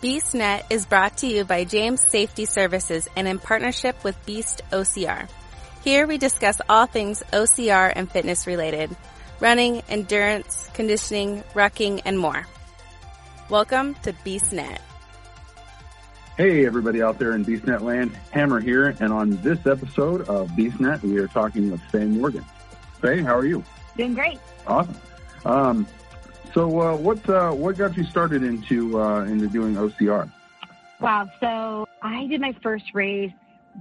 BeastNet is brought to you by James Safety Services and in partnership with Beast OCR. Here we discuss all things OCR and fitness related, running, endurance, conditioning, rucking, and more. Welcome to BeastNet. Hey, everybody out there in BeastNet land, Hammer here, and on this episode of BeastNet, we are talking with Faye Morgan. Faye, how are you? Doing great. Awesome. Um, so, uh, what uh, what got you started into uh, into doing OCR? Wow. So, I did my first race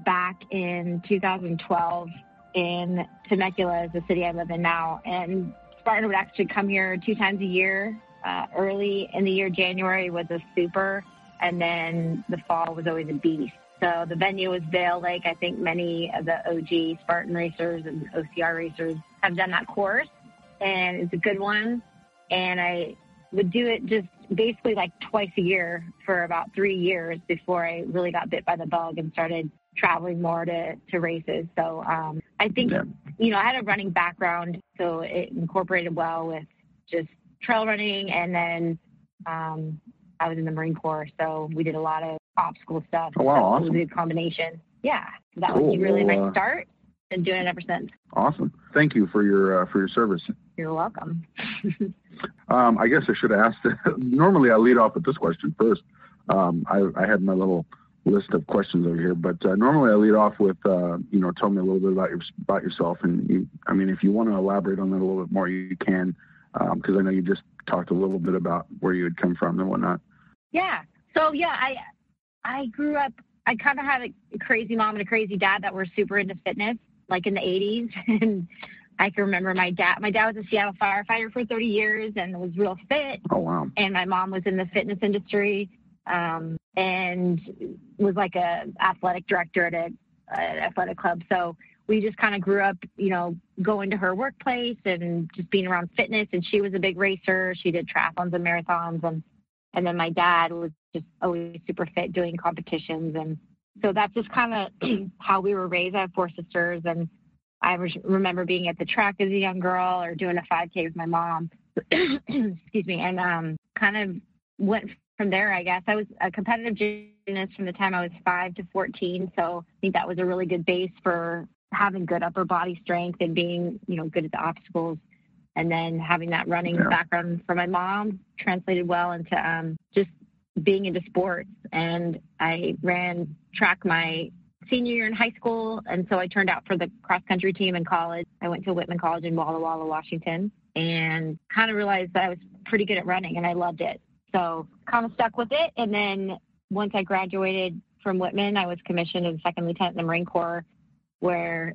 back in 2012 in Temecula, the city I live in now, and Spartan would actually come here two times a year. Uh, early in the year, January was a super and then the fall was always a beast. So the venue was Vail Lake. I think many of the OG Spartan racers and OCR racers have done that course, and it's a good one. And I would do it just basically like twice a year for about three years before I really got bit by the bug and started traveling more to, to races. So um, I think, yeah. you know, I had a running background, so it incorporated well with just trail running and then um, I was in the Marine Corps, so we did a lot of obstacle stuff. Oh, wow, so awesome. It was a good combination. Yeah, that cool. was really well, my start, and doing it ever since. Awesome. Thank you for your uh, for your service. You're welcome. um, I guess I should have asked. normally, I lead off with this question first. Um, I, I had my little list of questions over here, but uh, normally I lead off with, uh, you know, tell me a little bit about your about yourself, and you, I mean, if you want to elaborate on that a little bit more, you can, because um, I know you just talked a little bit about where you had come from and whatnot. Yeah. So yeah, I I grew up. I kind of had a crazy mom and a crazy dad that were super into fitness, like in the '80s, and I can remember my dad. My dad was a Seattle firefighter for 30 years and was real fit. Oh wow! And my mom was in the fitness industry um, and was like a athletic director at a, an athletic club. So we just kind of grew up, you know, going to her workplace and just being around fitness. And she was a big racer. She did triathlons and marathons and and then my dad was just always super fit doing competitions. And so that's just kind of how we were raised. I have four sisters. And I remember being at the track as a young girl or doing a 5K with my mom. Excuse me. And um, kind of went from there, I guess. I was a competitive gymnast from the time I was 5 to 14. So I think that was a really good base for having good upper body strength and being, you know, good at the obstacles and then having that running Yeah. background from my mom translated well into um, just being into sports. And I ran track my senior year in high school, and so I turned out for the cross country team in college. I went to Whitman College in Walla Walla, Washington, and kind of realized that I was pretty good at running, and I loved it. So kind of stuck with it. And then once I graduated from Whitman, I was commissioned as a second lieutenant in the Marine Corps, where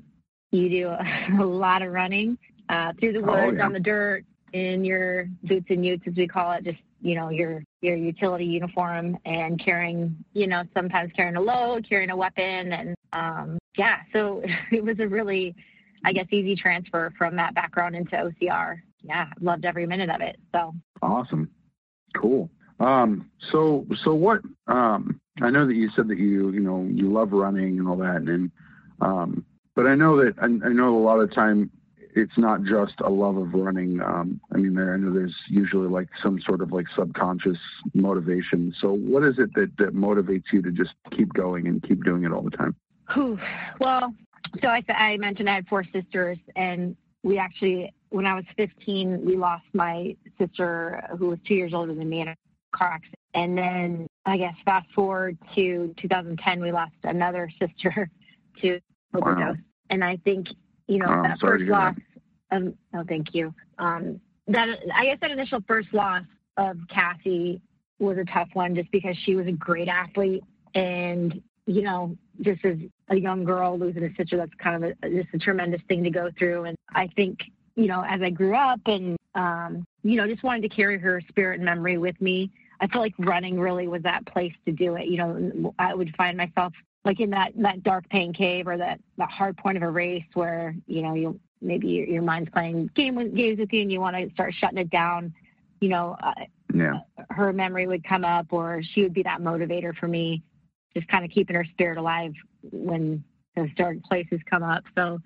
you do a lot of running uh, through the Oh, woods yeah. on the dirt in your boots and utes, as we call it, just you know your your utility uniform and carrying, you know, sometimes carrying a load, carrying a weapon, and um, yeah, so it was a really, I guess, easy transfer from that background into OCR. Yeah, loved every minute of it. So Awesome. Cool. Um, so, so what, um, I know that you said that you, you know, you love running and all that. And, um, but I know that, I, I know a lot of time it's not just a love of running. Um, I mean, there, I know there's usually like some sort of like subconscious motivation. So what is it that, that motivates you to just keep going and keep doing it all the time? Well, so I, I mentioned I had four sisters, and we actually, when I was 15, we lost my sister, who was two years older than me, in a car accident. And then I guess fast forward to 2010, we lost another sister to overdose. And I think, you know, Oh, that first loss, um, oh, thank you. Um, that I guess that initial first loss of Cassie was a tough one just because she was a great athlete and you know just as a young girl losing a sister that's kind of a, just a tremendous thing to go through. And i think you know as i grew up and um you know just wanted to carry her spirit and memory with me i felt like running really was that place to do it. You know i would find myself like in that that dark pain cave or that that hard point of a race where you know you maybe your, your mind's playing game with, games with you and you want to start shutting it down you know uh, Yeah. her memory would come up or she would be that motivator for me just kind of keeping her spirit alive when those dark places come up so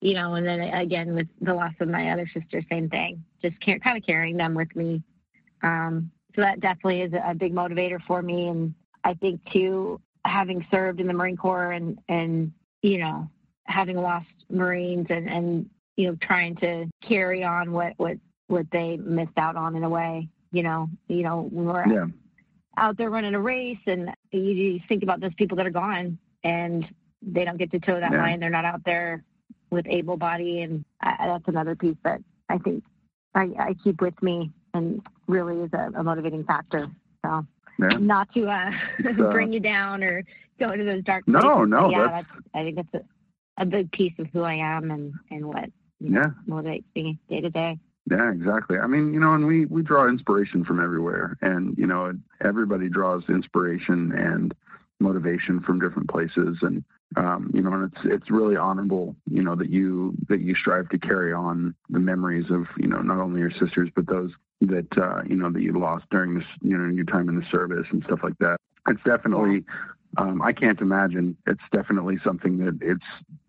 you know and then again with the loss of my other sister same thing just ca- kind of carrying them with me um so that definitely is a big motivator for me. And I think too, having served in the Marine Corps and, and, you know, having lost Marines and, and, you know, trying to carry on what, what, what they missed out on in a way, you know, you know, when we're yeah. out there running a race and you, you, think about those people that are gone and they don't get to toe that yeah. line. They're not out there with able body. And I, that's another piece that I think I, I keep with me and really is a, a motivating factor. So yeah. not to uh, uh, bring you down or go into those dark places. No, no. Yeah, that's, that's, I think that's a, a big piece of who I am and, and what yeah. motivates me day to day. Yeah, exactly. I mean, you know, and we we draw inspiration from everywhere, and you know, everybody draws inspiration and motivation from different places, and um, you know, and it's it's really honorable, you know, that you that you strive to carry on the memories of you know not only your sisters but those that uh, you know that you lost during this you know your time in the service and stuff like that. It's definitely um, I can't imagine. It's definitely something that it's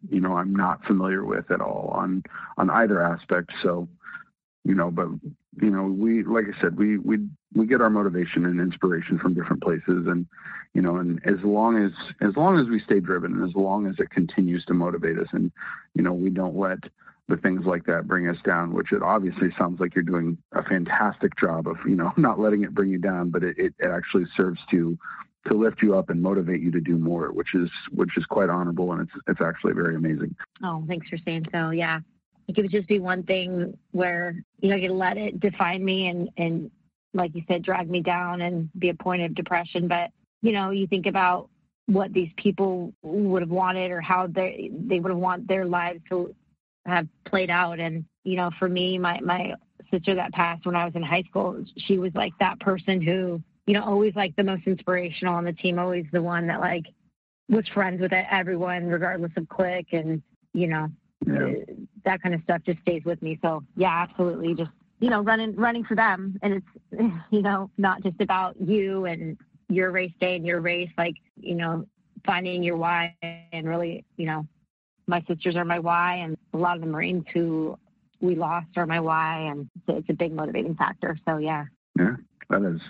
you know I'm not familiar with at all on on either aspect. So you know, but you know, we like I said, we we we get our motivation and inspiration from different places, and you know, and as long as as long as we stay driven, and as long as it continues to motivate us, and you know, we don't let the things like that bring us down, which it obviously sounds like you're doing a fantastic job of, you know, not letting it bring you down, but it, it actually serves to to lift you up and motivate you to do more, which is which is quite honorable and it's it's actually very amazing. Oh, thanks for saying so. Yeah. It could just be one thing where, you know, you let it define me and and like you said, drag me down and be a point of depression. But, you know, you think about what these people would have wanted or how they they would have want their lives to have played out. And, you know, for me, my, my sister that passed when I was in high school, she was like that person who, you know, always like the most inspirational on the team, always the one that like was friends with everyone, regardless of clique. And, you know, yeah. Uh, that kind of stuff just stays with me. So yeah, absolutely. Just, you know, running, running for them. And it's, you know, not just about you and your race day and your race, like, you know, finding your why and really, you know, my sisters are my why, and a lot of the Marines who we lost are my why, and it's a big motivating factor. So yeah. Yeah, that is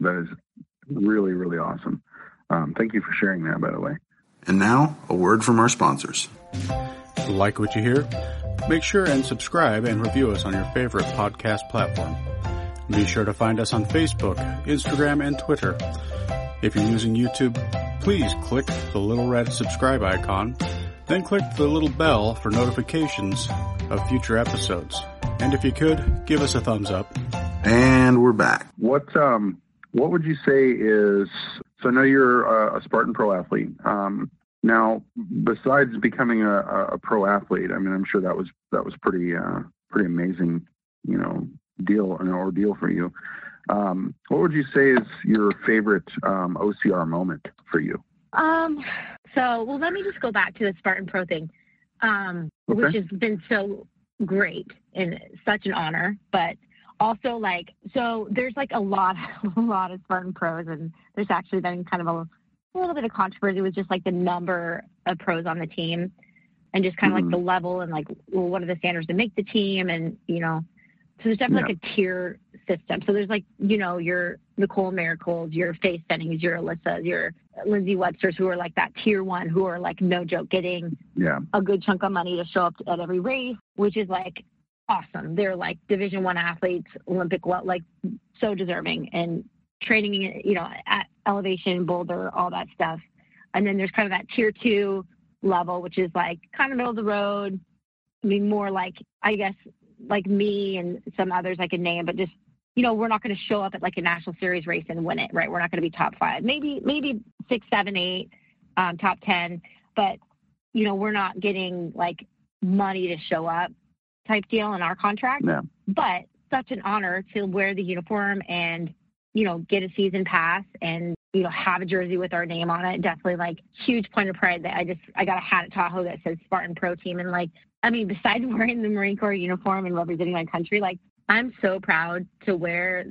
that is really really awesome. Um, thank you for sharing that, by the way. And now a word from our sponsors. Like what you hear? Make sure and subscribe and review us on your favorite podcast platform. Be sure to find us on Facebook, Instagram, and Twitter. If you're using YouTube, please click the little red subscribe icon then click the little bell for notifications of future episodes. And if you could, give us a thumbs up. And we're back. What um what would you say is so I know you're a, a Spartan pro athlete. Um, now, besides becoming a, a, pro athlete, I mean, I'm sure that was that was pretty uh, pretty amazing, you know, deal an ordeal for you. Um, what would you say is your favorite um, OCR moment for you? Um, so, well, let me just go back to the Spartan Pro thing, um, okay. which has been so great and such an honor. But also, like, so there's like a lot, a lot of Spartan pros, and there's actually been kind of a, a little bit of controversy with just like the number of pros on the team, and just kind of mm-hmm. like the level and like, well, what are the standards to make the team, and you know, so there's definitely yeah. like a tier system. So there's like, you know, your Nicole Mericles, your Faye Stennings, your Alyssa, your Lindsay Websters, who are like that tier one, who are like no joke, getting yeah. a good chunk of money to show up at every race, which is like awesome. They're like Division One athletes, Olympic, well, like so deserving, and training, you know, at elevation, boulder, all that stuff. And then there's kind of that tier two level, which is like kind of middle of the road. I mean, more like I guess like me and some others I could name, but just you know, we're not going to show up at like a national series race and win it, right? We're not going to be top five, maybe maybe six, seven, eight, um, top ten, but you know, we're not getting like money to show up type deal in our contract. Yeah. But such an honor to wear the uniform and you know get a season pass and you know have a jersey with our name on it. Definitely like huge point of pride that I just I got a hat at Tahoe that says Spartan Pro Team and like I mean, besides wearing the Marine Corps uniform and representing my country, like I'm so proud to wear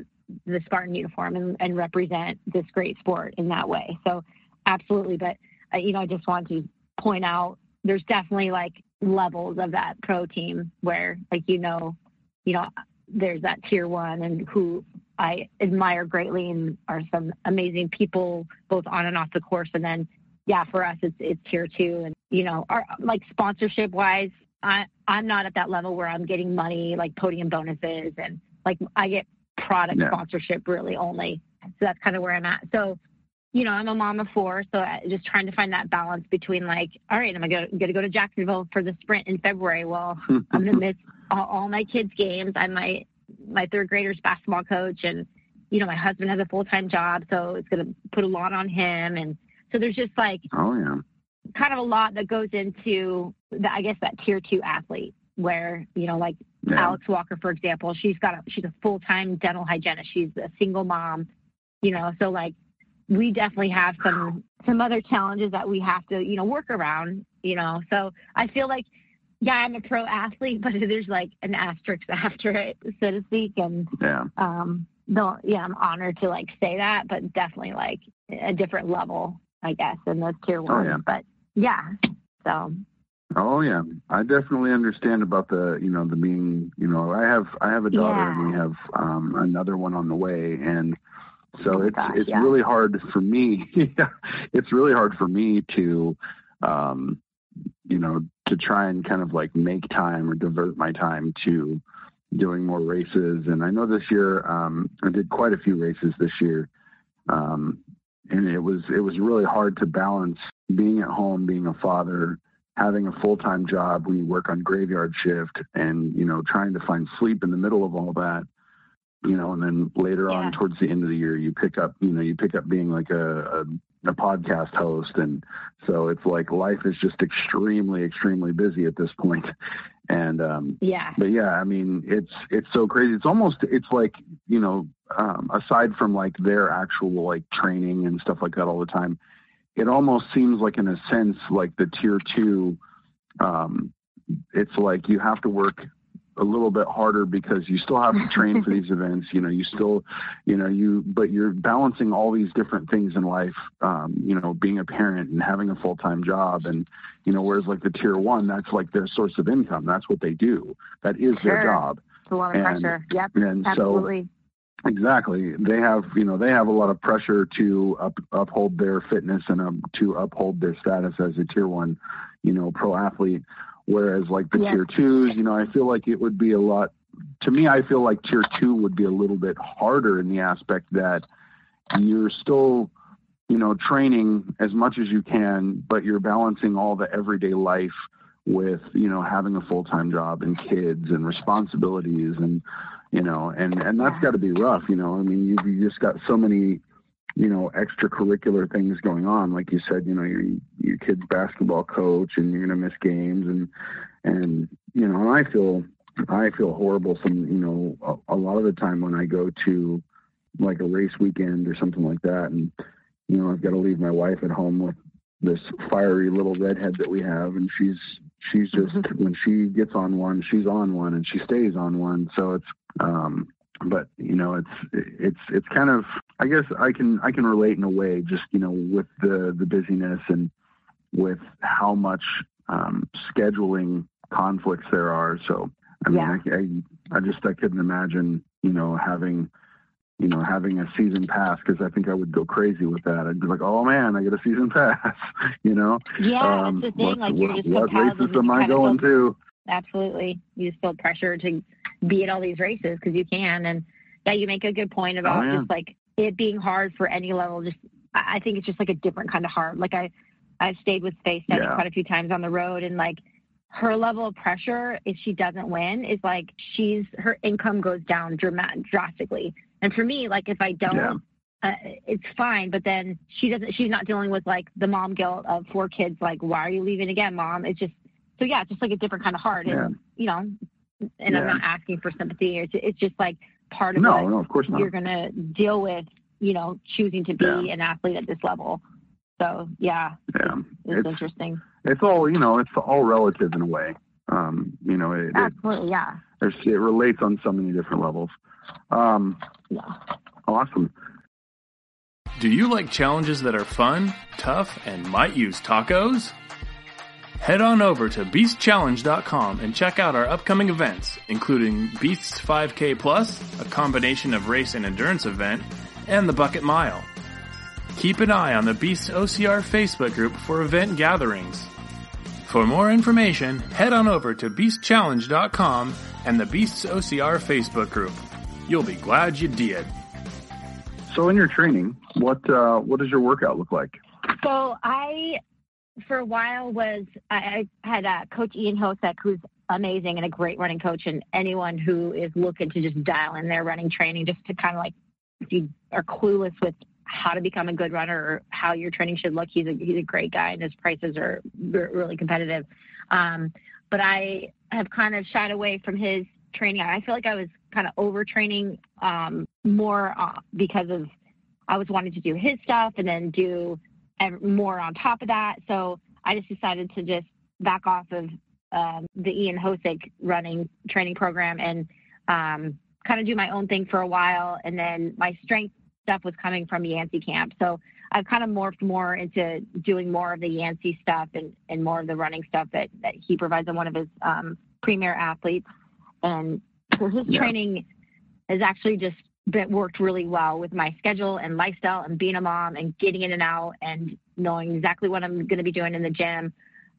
the Spartan uniform and, and represent this great sport in that way. So, absolutely. But uh, you know, I just want to point out there's definitely like levels of that pro team where, like you know, you know, there's that tier one and who I admire greatly and are some amazing people both on and off the course. And then, yeah, for us, it's it's tier two, and you know, our like sponsorship wise, I I'm not at that level where I'm getting money like podium bonuses and like I get product yeah. sponsorship really only. So that's kind of where I'm at. So, you know, I'm a mom of four, so I, just trying to find that balance between like, all right, I'm gonna go, gonna go to Jacksonville for the sprint in February. Well, I'm gonna miss all, all my kids' games. I'm my my third graders basketball coach, and you know, my husband has a full time job, so it's gonna put a lot on him. And so there's just like, oh yeah, kind of a lot that goes into the, I guess that tier two athlete where you know like yeah. Alex Walker for example she's got a she's a full-time dental hygienist she's a single mom you know so like we definitely have some some other challenges that we have to you know work around you know so I feel like yeah I'm a pro athlete but there's like an asterisk after it so to speak and yeah um no yeah I'm honored to like say that but definitely like a different level I guess in those tier ones oh, yeah. but yeah so Oh yeah, I definitely understand about the you know the being you know I have I have a daughter yeah. and we have um, another one on the way and so oh it's gosh, it's yeah. really hard for me. it's really hard for me to um, you know to try and kind of like make time or divert my time to doing more races. And I know this year um, I did quite a few races this year. Um, and it was it was really hard to balance being at home, being a father, having a full-time job we work on graveyard shift and you know trying to find sleep in the middle of all that you know and then later yeah. on towards the end of the year you pick up you know you pick up being like a, a, a podcast host and so it's like life is just extremely extremely busy at this point. point and um yeah but yeah i mean it's it's so crazy it's almost it's like you know um aside from like their actual like training and stuff like that all the time it almost seems like in a sense like the tier two um, it's like you have to work a little bit harder because you still have to train for these events you know you still you know you but you're balancing all these different things in life um, you know being a parent and having a full-time job and you know whereas like the tier one that's like their source of income. That's what they do. That is sure. their job. It's a lot of and, pressure. Yep. and absolutely. so Exactly. They have, you know, they have a lot of pressure to up, uphold their fitness and um, to uphold their status as a tier one, you know, pro athlete. Whereas like the tier twos, you know, I feel like it would be a lot. To me, I feel like tier two would be a little bit harder in the aspect that you're still, you know, training as much as you can, but you're balancing all the everyday life with, you know, having a full time job and kids and responsibilities and you know, and and that's got to be rough, you know. I mean, you you just got so many, you know, extracurricular things going on. Like you said, you know, your your kid's basketball coach, and you're gonna miss games, and and you know, and I feel I feel horrible. Some you know, a, a lot of the time when I go to like a race weekend or something like that, and you know, I've got to leave my wife at home with this fiery little redhead that we have, and she's she's just mm-hmm. when she gets on one, she's on one, and she stays on one. So it's um, but you know, it's it's it's kind of I guess I can I can relate in a way, just you know, with the the busyness and with how much um, scheduling conflicts there are. So I mean, yeah. I, I I just I couldn't imagine you know having you know, having a season pass because I think I would go crazy with that. I'd be like, oh man, I get a season pass, you know? Yeah, um, that's the thing. What, like, you're just what, what races am I going to? Absolutely. You just feel pressure to be at all these races because you can. And yeah, you make a good point about oh, yeah. just like it being hard for any level. Just, I think it's just like a different kind of hard. Like I, I've stayed with Steady yeah. quite a few times on the road and like, her level of pressure if she doesn't win is like she's her income goes down dramatic, drastically and for me, like if I don't, yeah. uh, it's fine. But then she doesn't. She's not dealing with like the mom guilt of four kids. Like, why are you leaving again, mom? It's just so yeah, it's just like a different kind of hard. Yeah. And you know, and yeah. I'm not asking for sympathy. It's it's just like part of no, what no, of course not. you're gonna deal with. You know, choosing to be yeah. an athlete at this level. So yeah, yeah, it's, it's interesting. It's all you know. It's all relative in a way. Um, you know, it, absolutely, it, yeah. It relates on so many different levels. Um, yeah. Awesome. Do you like challenges that are fun, tough, and might use tacos? Head on over to beastchallenge.com and check out our upcoming events, including Beasts 5K Plus, a combination of race and endurance event, and the Bucket Mile. Keep an eye on the Beasts OCR Facebook group for event gatherings. For more information, head on over to beastchallenge.com and the Beasts OCR Facebook group. You'll be glad you did. So, in your training, what uh, what does your workout look like? So, I for a while was I, I had uh, Coach Ian Hosek, who's amazing and a great running coach, and anyone who is looking to just dial in their running training, just to kind of like if you are clueless with how to become a good runner or how your training should look, he's a he's a great guy, and his prices are really competitive. Um, but I have kind of shied away from his training. I feel like I was kind of overtraining um, more uh, because of I was wanting to do his stuff and then do more on top of that. So I just decided to just back off of um, the Ian Hosek running training program and um, kind of do my own thing for a while. And then my strength stuff was coming from Yancey camp. So I've kind of morphed more into doing more of the Yancey stuff and, and more of the running stuff that, that he provides on one of his um, premier athletes. And so his yeah. training is actually just been, worked really well with my schedule and lifestyle and being a mom and getting in and out and knowing exactly what I'm going to be doing in the gym.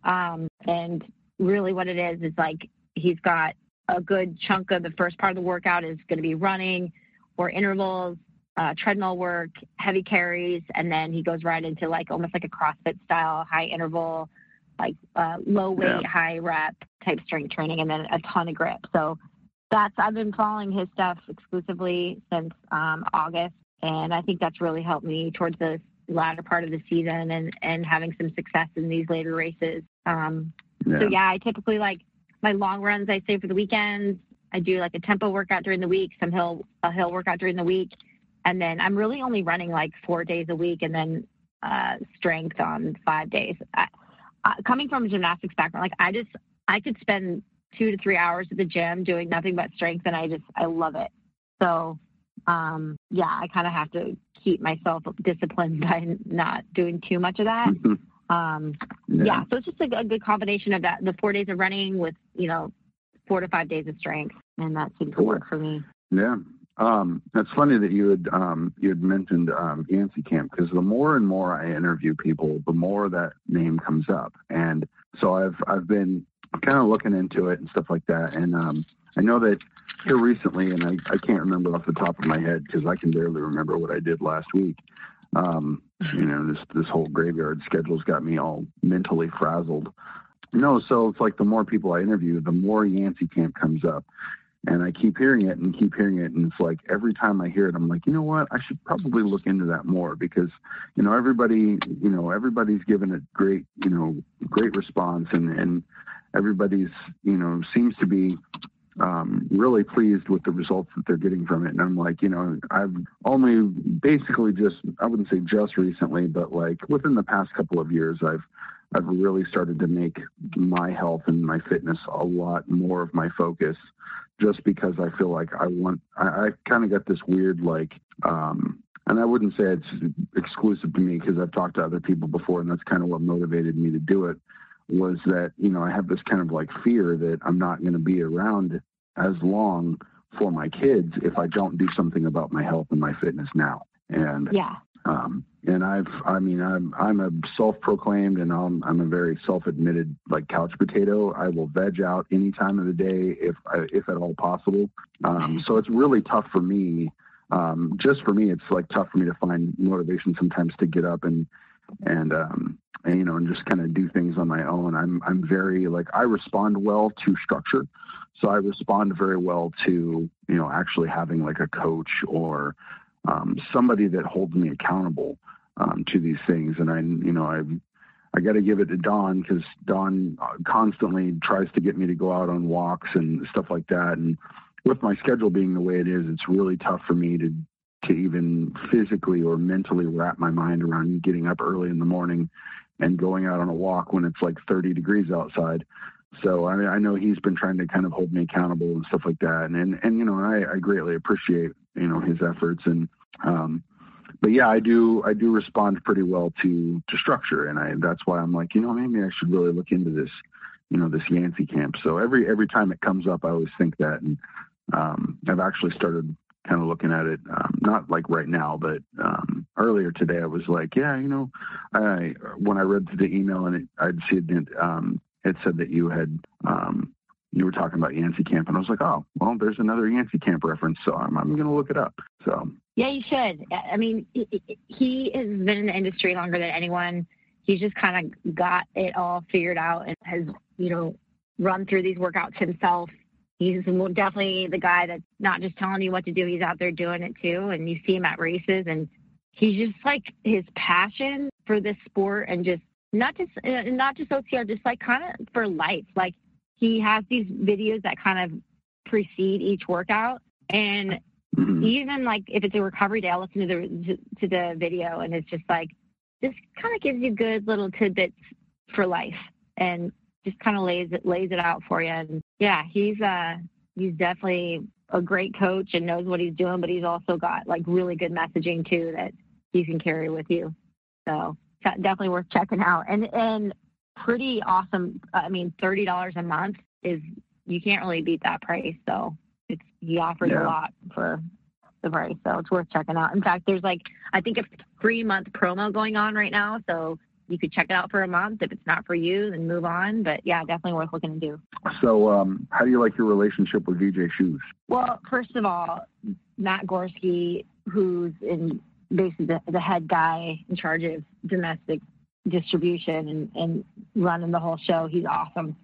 Um, and really what it is is like he's got a good chunk of the first part of the workout is going to be running or intervals uh, treadmill work, heavy carries, and then he goes right into like almost like a CrossFit style, high interval, like uh, low weight, yeah. high rep type strength training, and then a ton of grip. So that's I've been following his stuff exclusively since um, August, and I think that's really helped me towards the latter part of the season and and having some success in these later races. Um, yeah. So yeah, I typically like my long runs. I save for the weekends. I do like a tempo workout during the week, some hill a hill workout during the week, and then I'm really only running like four days a week and then uh, strength on five days. I, uh, coming from a gymnastics background, like I just, I could spend two to three hours at the gym doing nothing but strength and I just, I love it. So, um, yeah, I kind of have to keep myself disciplined by not doing too much of that. Mm-hmm. Um, yeah. yeah. so it's just a, a, good combination of that, the four days of running with, you know, four to five days of strength. And that seems to work for me. Yeah. Um, it's funny that you had um, you had mentioned um, Yancey Camp because the more and more I interview people, the more that name comes up, and so I've I've been kind of looking into it and stuff like that, and um, I know that here recently, and I, I can't remember off the top of my head because I can barely remember what I did last week. Um, you know, this this whole graveyard schedule's got me all mentally frazzled. No, so it's like the more people I interview, the more Yancey Camp comes up. And I keep hearing it and keep hearing it. And it's like every time I hear it, I'm like, you know what? I should probably look into that more because, you know, everybody, you know, everybody's given a great, you know, great response and, and everybody's, you know, seems to be um, really pleased with the results that they're getting from it. And I'm like, you know, I've only basically just, I wouldn't say just recently, but like within the past couple of years, I've, I've really started to make my health and my fitness a lot more of my focus just because I feel like I want, I, I kind of got this weird, like, um, and I wouldn't say it's exclusive to me because I've talked to other people before, and that's kind of what motivated me to do it. Was that you know I have this kind of like fear that I'm not going to be around as long for my kids if I don't do something about my health and my fitness now. And yeah, um, and I've, I mean, I'm, I'm a self-proclaimed and I'm, I'm a very self-admitted like couch potato. I will veg out any time of the day if, if at all possible. Um, so it's really tough for me. Um, just for me, it's like tough for me to find motivation sometimes to get up and, and, um, and, you know, and just kind of do things on my own. I'm, I'm very like, I respond well to structure. So I respond very well to, you know, actually having like a coach or, um, somebody that holds me accountable um, to these things. And I, you know, I, I got to give it to Don because Don uh, constantly tries to get me to go out on walks and stuff like that. And with my schedule being the way it is, it's really tough for me to to even physically or mentally wrap my mind around getting up early in the morning and going out on a walk when it's like 30 degrees outside. So I, I know he's been trying to kind of hold me accountable and stuff like that. And and, and you know, I, I greatly appreciate you know his efforts. And um, but yeah, I do I do respond pretty well to to structure, and I that's why I'm like, you know, maybe I should really look into this, you know, this Yancey camp. So every every time it comes up, I always think that, and um, I've actually started kind of looking at it, um, not like right now, but um, earlier today, I was like, yeah, you know, I when I read the email and it, I'd see it, um, it said that you had um, you were talking about Yancey Camp, and I was like, oh, well, there's another Yancey Camp reference, so I'm, I'm going to look it up. So yeah, you should. I mean, he has been in the industry longer than anyone. He's just kind of got it all figured out and has, you know, run through these workouts himself. He's definitely the guy that's not just telling you what to do. He's out there doing it too. And you see him at races and he's just like his passion for this sport and just not just, uh, not just OCR, just like kind of for life. Like he has these videos that kind of precede each workout. And mm-hmm. even like if it's a recovery day, I'll listen to the to the video, and it's just like this kind of gives you good little tidbits for life, and just kind of lays it lays it out for you. And yeah, he's uh he's definitely a great coach and knows what he's doing, but he's also got like really good messaging too that you can carry with you. So definitely worth checking out. And and pretty awesome. I mean, thirty dollars a month is you can't really beat that price. So it's he offers yeah. a lot for the price, so it's worth checking out. In fact, there's like I think a three month promo going on right now, so you could check it out for a month. If it's not for you, then move on. But yeah, definitely worth looking into. So, um, how do you like your relationship with VJ Shoes? Well, first of all, Matt Gorski, who's in basically the, the head guy in charge of domestic distribution and, and running the whole show. He's awesome.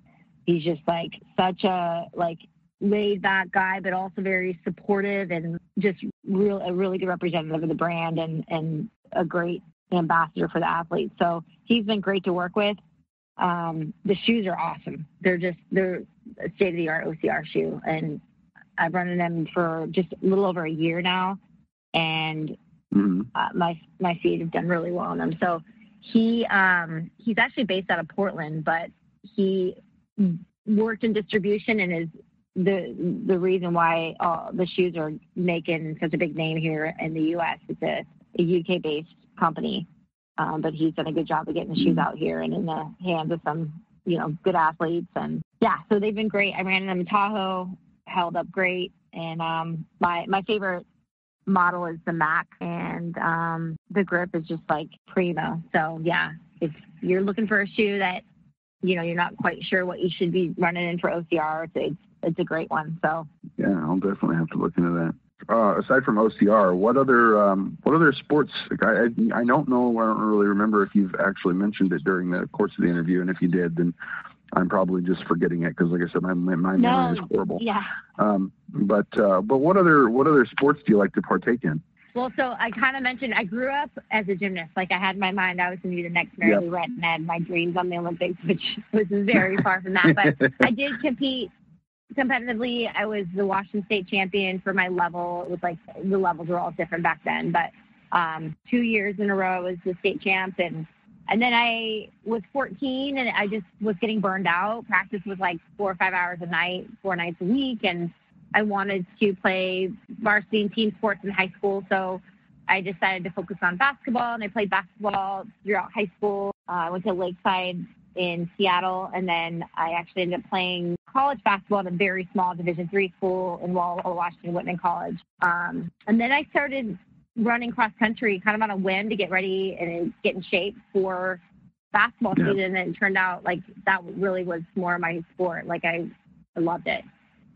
He's just like such a like laid back guy, but also very supportive and just real a really good representative of the brand and and a great ambassador for the athletes. So he's been great to work with. Um, the shoes are awesome. They're just they're a state of the art OCR shoe, and I've run in them for just a little over a year now, and mm-hmm. uh, my my feet have done really well on them. So he um, he's actually based out of Portland, but he worked in distribution and is the the reason why uh, the shoes are making such a big name here in the U.S. It's a, a UK based company, um, but he's done a good job of getting the shoes out here and in the hands of some you know good athletes and yeah, so they've been great. I ran them in Tahoe, held up great, and um, my my favorite model is the Mac, and um, the grip is just like primo. So yeah, if you're looking for a shoe that you know you're not quite sure what you should be running in for OCR, it's it's a great one. So yeah, I'll definitely have to look into that. Uh, aside from OCR, what other um, what other sports? Like I, I don't know. I don't really remember if you've actually mentioned it during the course of the interview, and if you did, then I'm probably just forgetting it because, like I said, my my, my no, memory is horrible. Yeah. Um, but uh, but what other what other sports do you like to partake in? Well, so I kind of mentioned I grew up as a gymnast. Like I had in my mind I was going to be the next Mary yep. Lou and I had my dreams on the Olympics, which was very far from that. But I did compete competitively. I was the Washington State champion for my level. It was like the levels were all different back then, but um, two years in a row I was the state champ and and then I was 14 and I just was getting burned out. Practice was like four or five hours a night, four nights a week. And I wanted to play varsity and team sports in high school. So I decided to focus on basketball and I played basketball throughout high school. Uh, I went to Lakeside in Seattle and then I actually ended up playing college basketball at a very small division three school in Walla Washington, Whitman College. Um, and then I started running cross country kind of on a whim to get ready and get in shape for basketball yeah. season. And it turned out like that really was more my sport. Like I, I loved it.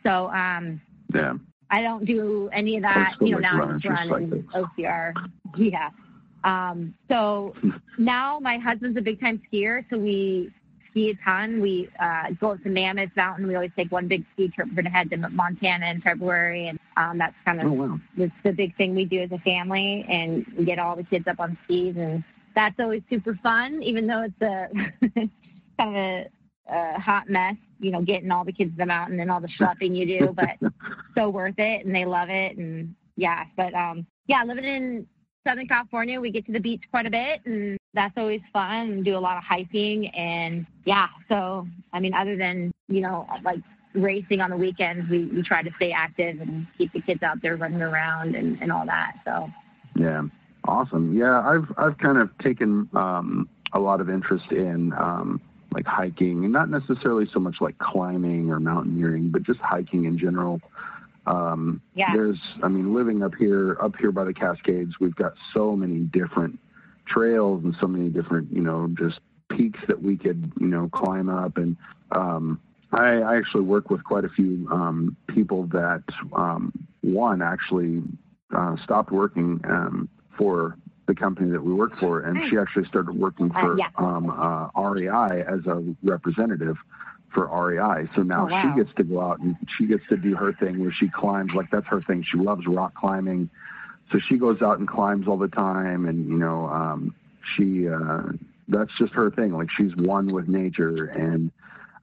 So, um, yeah. I don't do any of that, you know, now I just run OCR. Yeah. Um, so now my husband's a big time skier. So we ski a ton. We uh, go up to Mammoth Mountain. We always take one big ski trip. We're going to head to Montana in February, and um, that's kind of oh, wow. the, the big thing we do as a family. And we get all the kids up on skis, and that's always super fun, even though it's a kind of a, a hot mess. You know, getting all the kids to the mountain and all the schlepping you do, but so worth it, and they love it. And yeah, but um, yeah, living in Southern California, we get to the beach quite a bit, and that's always fun. And do a lot of hiking, and yeah. So, I mean, other than you know, like racing on the weekends, we, we try to stay active and keep the kids out there running around and, and all that. So, yeah. Awesome. Yeah, I've I've kind of taken um, a lot of interest in um, like hiking, and not necessarily so much like climbing or mountaineering, but just hiking in general. Um, yeah. There's, I mean, living up here, up here by the Cascades, we've got so many different trails and so many different, you know, just peaks that we could, you know, climb up. And um, I, I actually work with quite a few um, people that um, one actually uh, stopped working um, for the company that we work for, and she actually started working Uh, for yeah. um, uh, REI as a representative for REI. So now Oh, wow. she gets to go out and she gets to do her thing where she climbs. Like that's her thing. She loves rock climbing, so she goes out and climbs all the time. And you know, um, she uh, that's just her thing. Like she's one with nature and.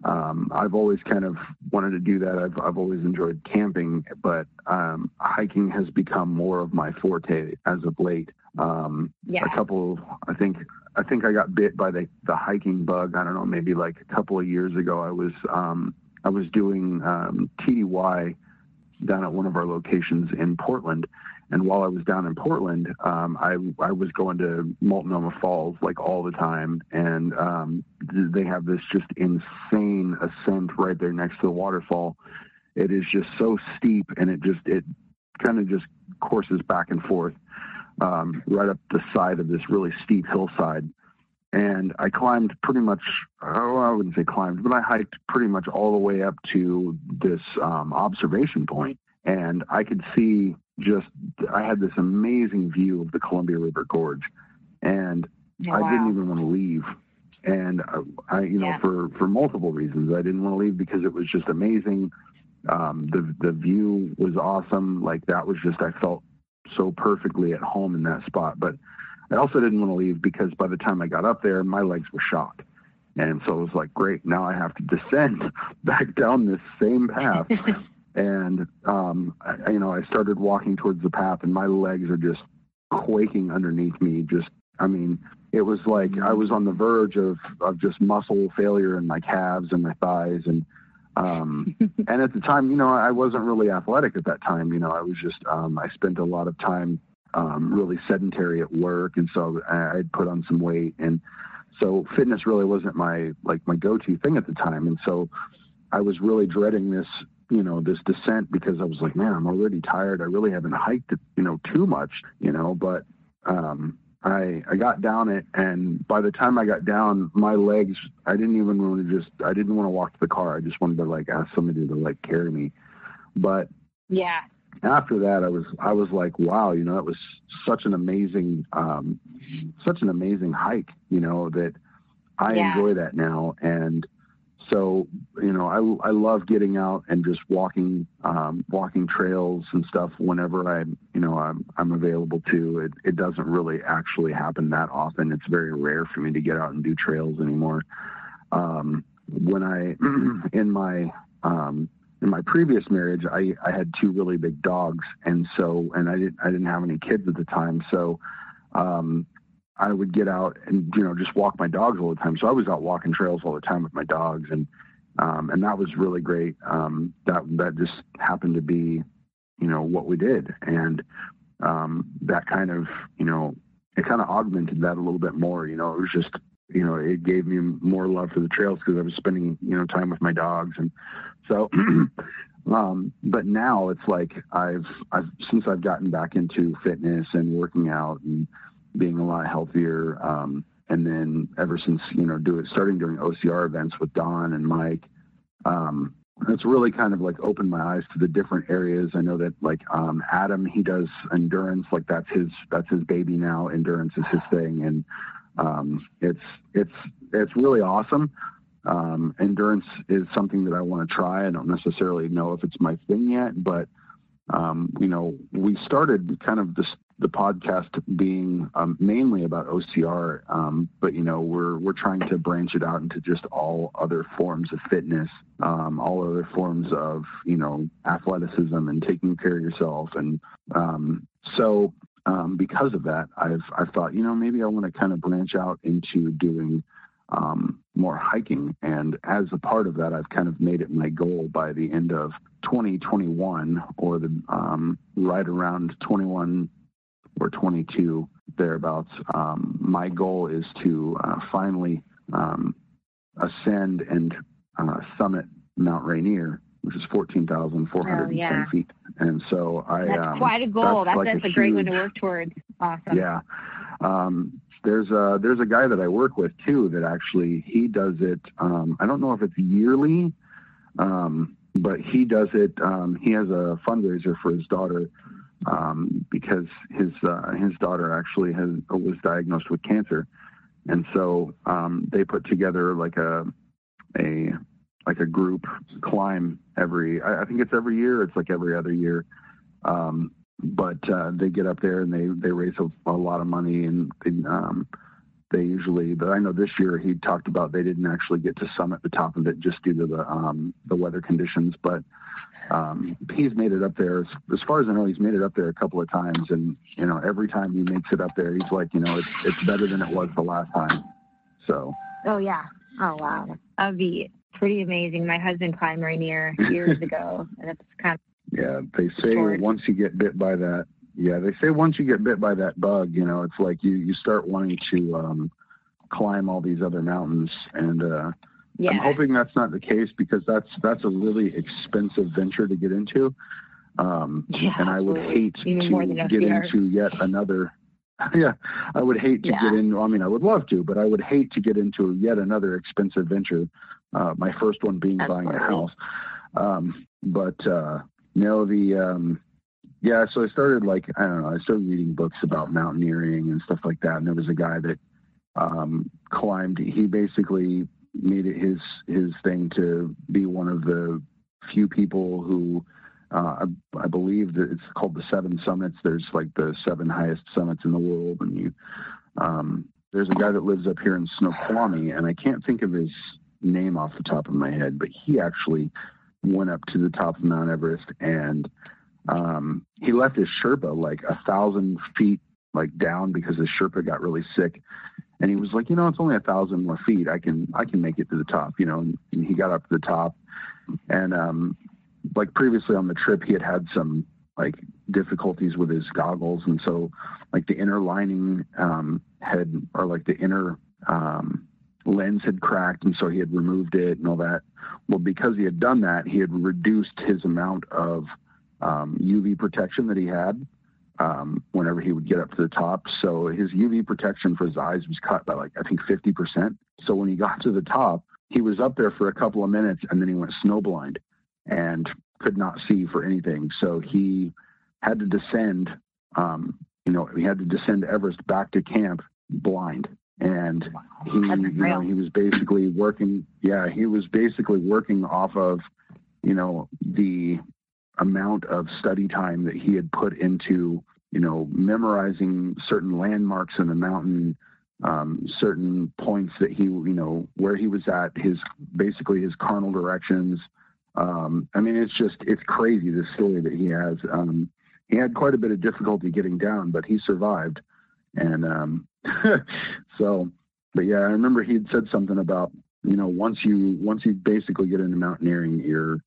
Um, I've always kind of wanted to do that. I've, I've always enjoyed camping, but um, hiking has become more of my forte as of late. Um, Yeah. a couple, I think, I think I got bit by the, the hiking bug. I don't know, maybe like a couple of years ago. I was, um, I was doing um, TDY down at one of our locations in Portland, and while I was down in Portland, um, I I was going to Multnomah Falls like all the time, and um, they have this just insane ascent right there next to the waterfall. It is just so steep, and it just it kind of just courses back and forth um, right up the side of this really steep hillside. And I climbed pretty much, oh, I wouldn't say climbed, but I hiked pretty much all the way up to this um, observation point. And I could see just, I had this amazing view of the Columbia River Gorge. And Oh, I didn't even want to leave. And I, I you know, Yeah. for, for multiple reasons, I didn't want to leave because it was just amazing. Um, the, the view was awesome. Like that was just, I felt so perfectly at home in that spot. But I also didn't want to leave because by the time I got up there, my legs were shot. And so it was like, great, now I have to descend back down this same path. and, um, I, you know, I started walking towards the path and my legs are just quaking underneath me. Just, I mean, it was like I was on the verge of, of just muscle failure in my calves and my thighs. And, um, and at the time, you know, I wasn't really athletic at that time. You know, I was just, um, I spent a lot of time, um, really sedentary at work. And so I, I'd put on some weight and so fitness really wasn't my, like my go-to thing at the time. And so I was really dreading this, you know, this descent because I was like, man, I'm already tired. I really haven't hiked it, you know, too much, you know, but, um, I, I got down it and by the time I got down, my legs, I didn't even want to just, I didn't want to walk to the car. I just wanted to like ask somebody to like carry me. But Yeah. after that, I was, I was like, wow, you know, that was such an amazing, um, such an amazing hike, you know, that I Yeah. enjoy that now. And so, you know, I, I love getting out and just walking, um, walking trails and stuff whenever I, you know, I'm, I'm available to. It, it doesn't really actually happen that often. It's very rare for me to get out and do trails anymore. Um, when I, in my, um, in my previous marriage, I, I had two really big dogs. And so, and I didn't, I didn't have any kids at the time. So, um, I would get out and, you know, just walk my dogs all the time. So I was out walking trails all the time with my dogs and, um, and that was really great. Um, that, that just happened to be, you know, what we did. And, um, that kind of, you know, it kind of augmented that a little bit more, you know, it was just, you know, it gave me more love for the trails because I was spending, you know, time with my dogs. And so, um, but now it's like I've, I've, since I've gotten back into fitness and working out and being a lot healthier, um, and then ever since, you know, do it, starting doing OCR events with Don and Mike, um, it's really kind of like opened my eyes to the different areas. I know that like um, Adam, he does endurance, like that's his that's his baby now. Endurance is his thing, and um, it's it's it's really awesome. Um, endurance is something that I want to try. I don't necessarily know if it's my thing yet, but um, you know, we started kind of this the podcast being um, mainly about OCR, um, but you know, we're we're trying to branch it out into just all other forms of fitness, um, all other forms of you know athleticism and taking care of yourself, and um, so um, because of that, I've I've thought you know maybe I want to kind of branch out into doing um, more hiking. And as a part of that, I've kind of made it my goal by the end of 2021 or the right around 21 or 22 thereabouts. Um, my goal is to uh, finally um, ascend and uh, summit Mount Rainier, which is 14,410 oh, yeah. feet. And so I. That's um, quite a goal. That's, that's, like that's a, great one to work towards. Awesome. Yeah. Um, there's a there's a guy that I work with too that actually he does it. Um, I don't know if it's yearly, um, but he does it. Um, he has a fundraiser for his daughter um, because his uh, his daughter actually has was diagnosed with cancer, and so um, they put together like a a like a group climb every. I, I think it's every year. It's like every other year. Um, but uh, they get up there and they they raise a, a lot of money and they, um, they usually. But I know this year he talked about they didn't actually get to summit the top of it just due to the um, the weather conditions, but. Um, he's made it up there. As, as, far as I know, he's made it up there a couple of times, and you know, every time he makes it up there, he's like, you know, it's it's better than it was the last time. So. Oh yeah. Oh wow. That'd be pretty amazing. My husband climbed Rainier years ago, and it's kind of yeah, they say once you get bit by that, yeah, they say once you get bit by that bug, you know, it's like you you start wanting to um, climb all these other mountains, and uh, yeah. I'm hoping that's not the case because that's that's a really expensive venture to get into, um, yeah, and I would hate Even to get into yet another. Yeah, I would hate to yeah. get in. I mean, I would love to, but I would hate to get into yet another expensive venture. Uh, my first one being Absolutely. buying a house. Um, but uh, no, the um, yeah. So I started like I don't know. I started reading books about mountaineering and stuff like that. And there was a guy that um, climbed. He basically made it his his thing to be one of the few people who uh, I, I, believe that it's called the Seven Summits. There's like the seven highest summits in the world, and you um, there's a guy that lives up here in Snoqualmie, and I can't think of his name off the top of my head, but he actually went up to the top of Mount Everest and um, he left his Sherpa like a thousand feet like down because his Sherpa got really sick. And he was like, you know, it's only a thousand more feet. I can I can make it to the top, you know. And, and he got up to the top, and um, like previously on the trip, he had had some like difficulties with his goggles, and so like the inner lining um, had or like the inner um, lens had cracked, and so he had removed it and all that. Well, because he had done that, he had reduced his amount of um, UV protection that he had um, whenever he would get up to the top. So his UV protection for his eyes was cut by like I think 50%. So when he got to the top, he was up there for a couple of minutes, and then he went snowblind and could not see for anything. So he had to descend. Um, you know, he had to descend Everest back to camp blind and he you know he was basically working yeah he was basically working off of you know the amount of study time that he had put into you know memorizing certain landmarks in the mountain um, certain points that he you know where he was at his basically his cardinal directions. Um, i mean it's just it's crazy the story that he has. Um, he had quite a bit of difficulty getting down but he survived. And um, so, but yeah, I remember he'd said something about you know once you once you basically get into mountaineering, you're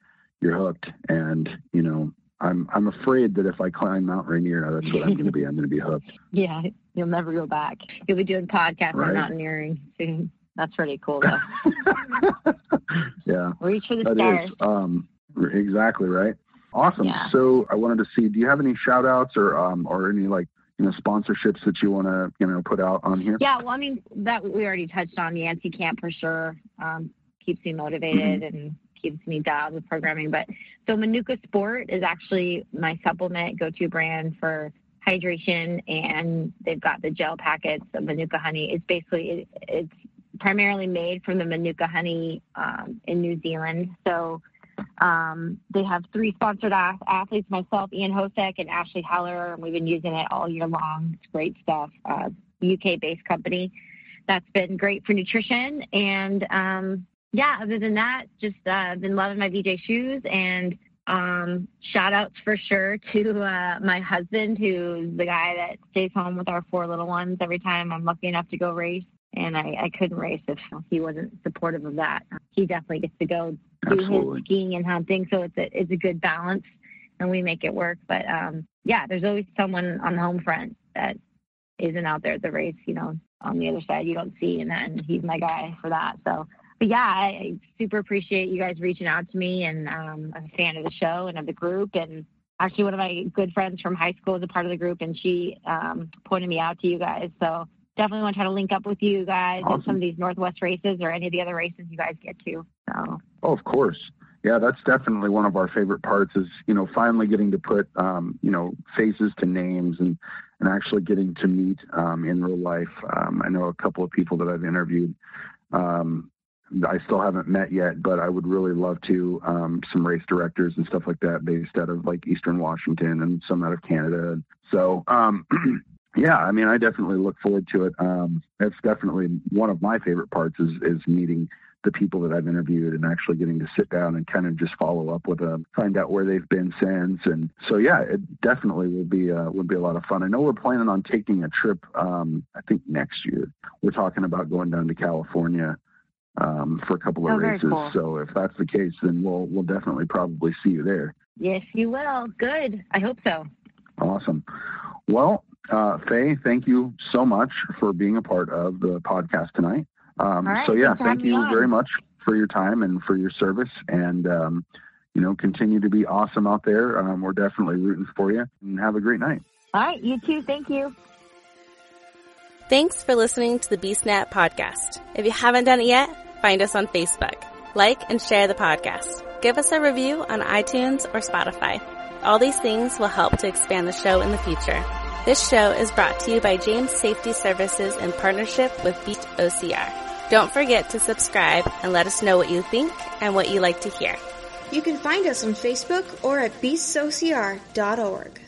you're hooked, and you know I'm I'm afraid that if I climb Mount Rainier, that's what I'm going to be. I'm going to be hooked. Yeah, you'll never go back. You'll be doing podcasts right. on mountaineering soon. That's pretty cool, though. yeah, reach for the that stars. Is, um, exactly right. Awesome. Yeah. So I wanted to see. Do you have any shout outs or um or any like you know sponsorships that you want to you know put out on here? Yeah, well, I mean that we already touched on Yancy Camp for sure. Um, keeps me motivated mm-hmm. and keeps me dialed with programming. But so Manuka Sport is actually my supplement go-to brand for hydration, and they've got the gel packets of Manuka honey. It's basically it, it's primarily made from the Manuka honey um, in New Zealand. So um, they have three sponsored athletes, myself, Ian Hosek, and Ashley Heller, and we've been using it all year long. It's great stuff. Uh, UK-based company. That's been great for nutrition. And um, yeah, other than that, just uh, been loving my VJ shoes and um, shout outs for sure to uh, my husband, who's the guy that stays home with our four little ones every time I'm lucky enough to go race. And I, I couldn't race if he wasn't supportive of that. He definitely gets to go do Absolutely. his skiing and hunting. So it's a, it's a good balance and we make it work. But um, yeah, there's always someone on the home front that isn't out there at the race, you know, on the other side you don't see, and then he's my guy for that. So, but yeah, I, super appreciate you guys reaching out to me, and um, I'm a fan of the show and of the group, and actually one of my good friends from high school is a part of the group, and she um, pointed me out to you guys. So definitely want to try to link up with you guys awesome. in some of these Northwest races or any of the other races you guys get to. So. Oh, of course. Yeah, that's definitely one of our favorite parts is, you know, finally getting to put, um, you know, faces to names and, and actually getting to meet um, in real life. Um, I know a couple of people that I've interviewed. Um, I still haven't met yet, but I would really love to. Um, some race directors and stuff like that, based out of like Eastern Washington and some out of Canada. So, um, yeah, I mean, I definitely look forward to it. Um, that's definitely one of my favorite parts is is meeting the people that I've interviewed and actually getting to sit down and kind of just follow up with them, find out where they've been since. And so, yeah, it definitely will be uh, would be a lot of fun. I know we're planning on taking a trip. Um, I think next year we're talking about going down to California um, for a couple of oh, races. Cool. So if that's the case, then we'll we'll definitely probably see you there. Yes, you will. Good. I hope so. Awesome. Well, uh, Faye, thank you so much for being a part of the podcast tonight. Um, right, so yeah, thank you very much for your time and for your service, and um, you know, continue to be awesome out there. Um, we're definitely rooting for you, and have a great night. All right, you too. Thank you. Thanks for listening to the BeastNet podcast. If you haven't done it yet, find us on Facebook, like and share the podcast. Give us a review on iTunes or Spotify. All these things will help to expand the show in the future. This show is brought to you by James Safety Services in partnership with Beast OCR. Don't forget to subscribe and let us know what you think and what you like to hear. You can find us on Facebook or at beastsocr.org.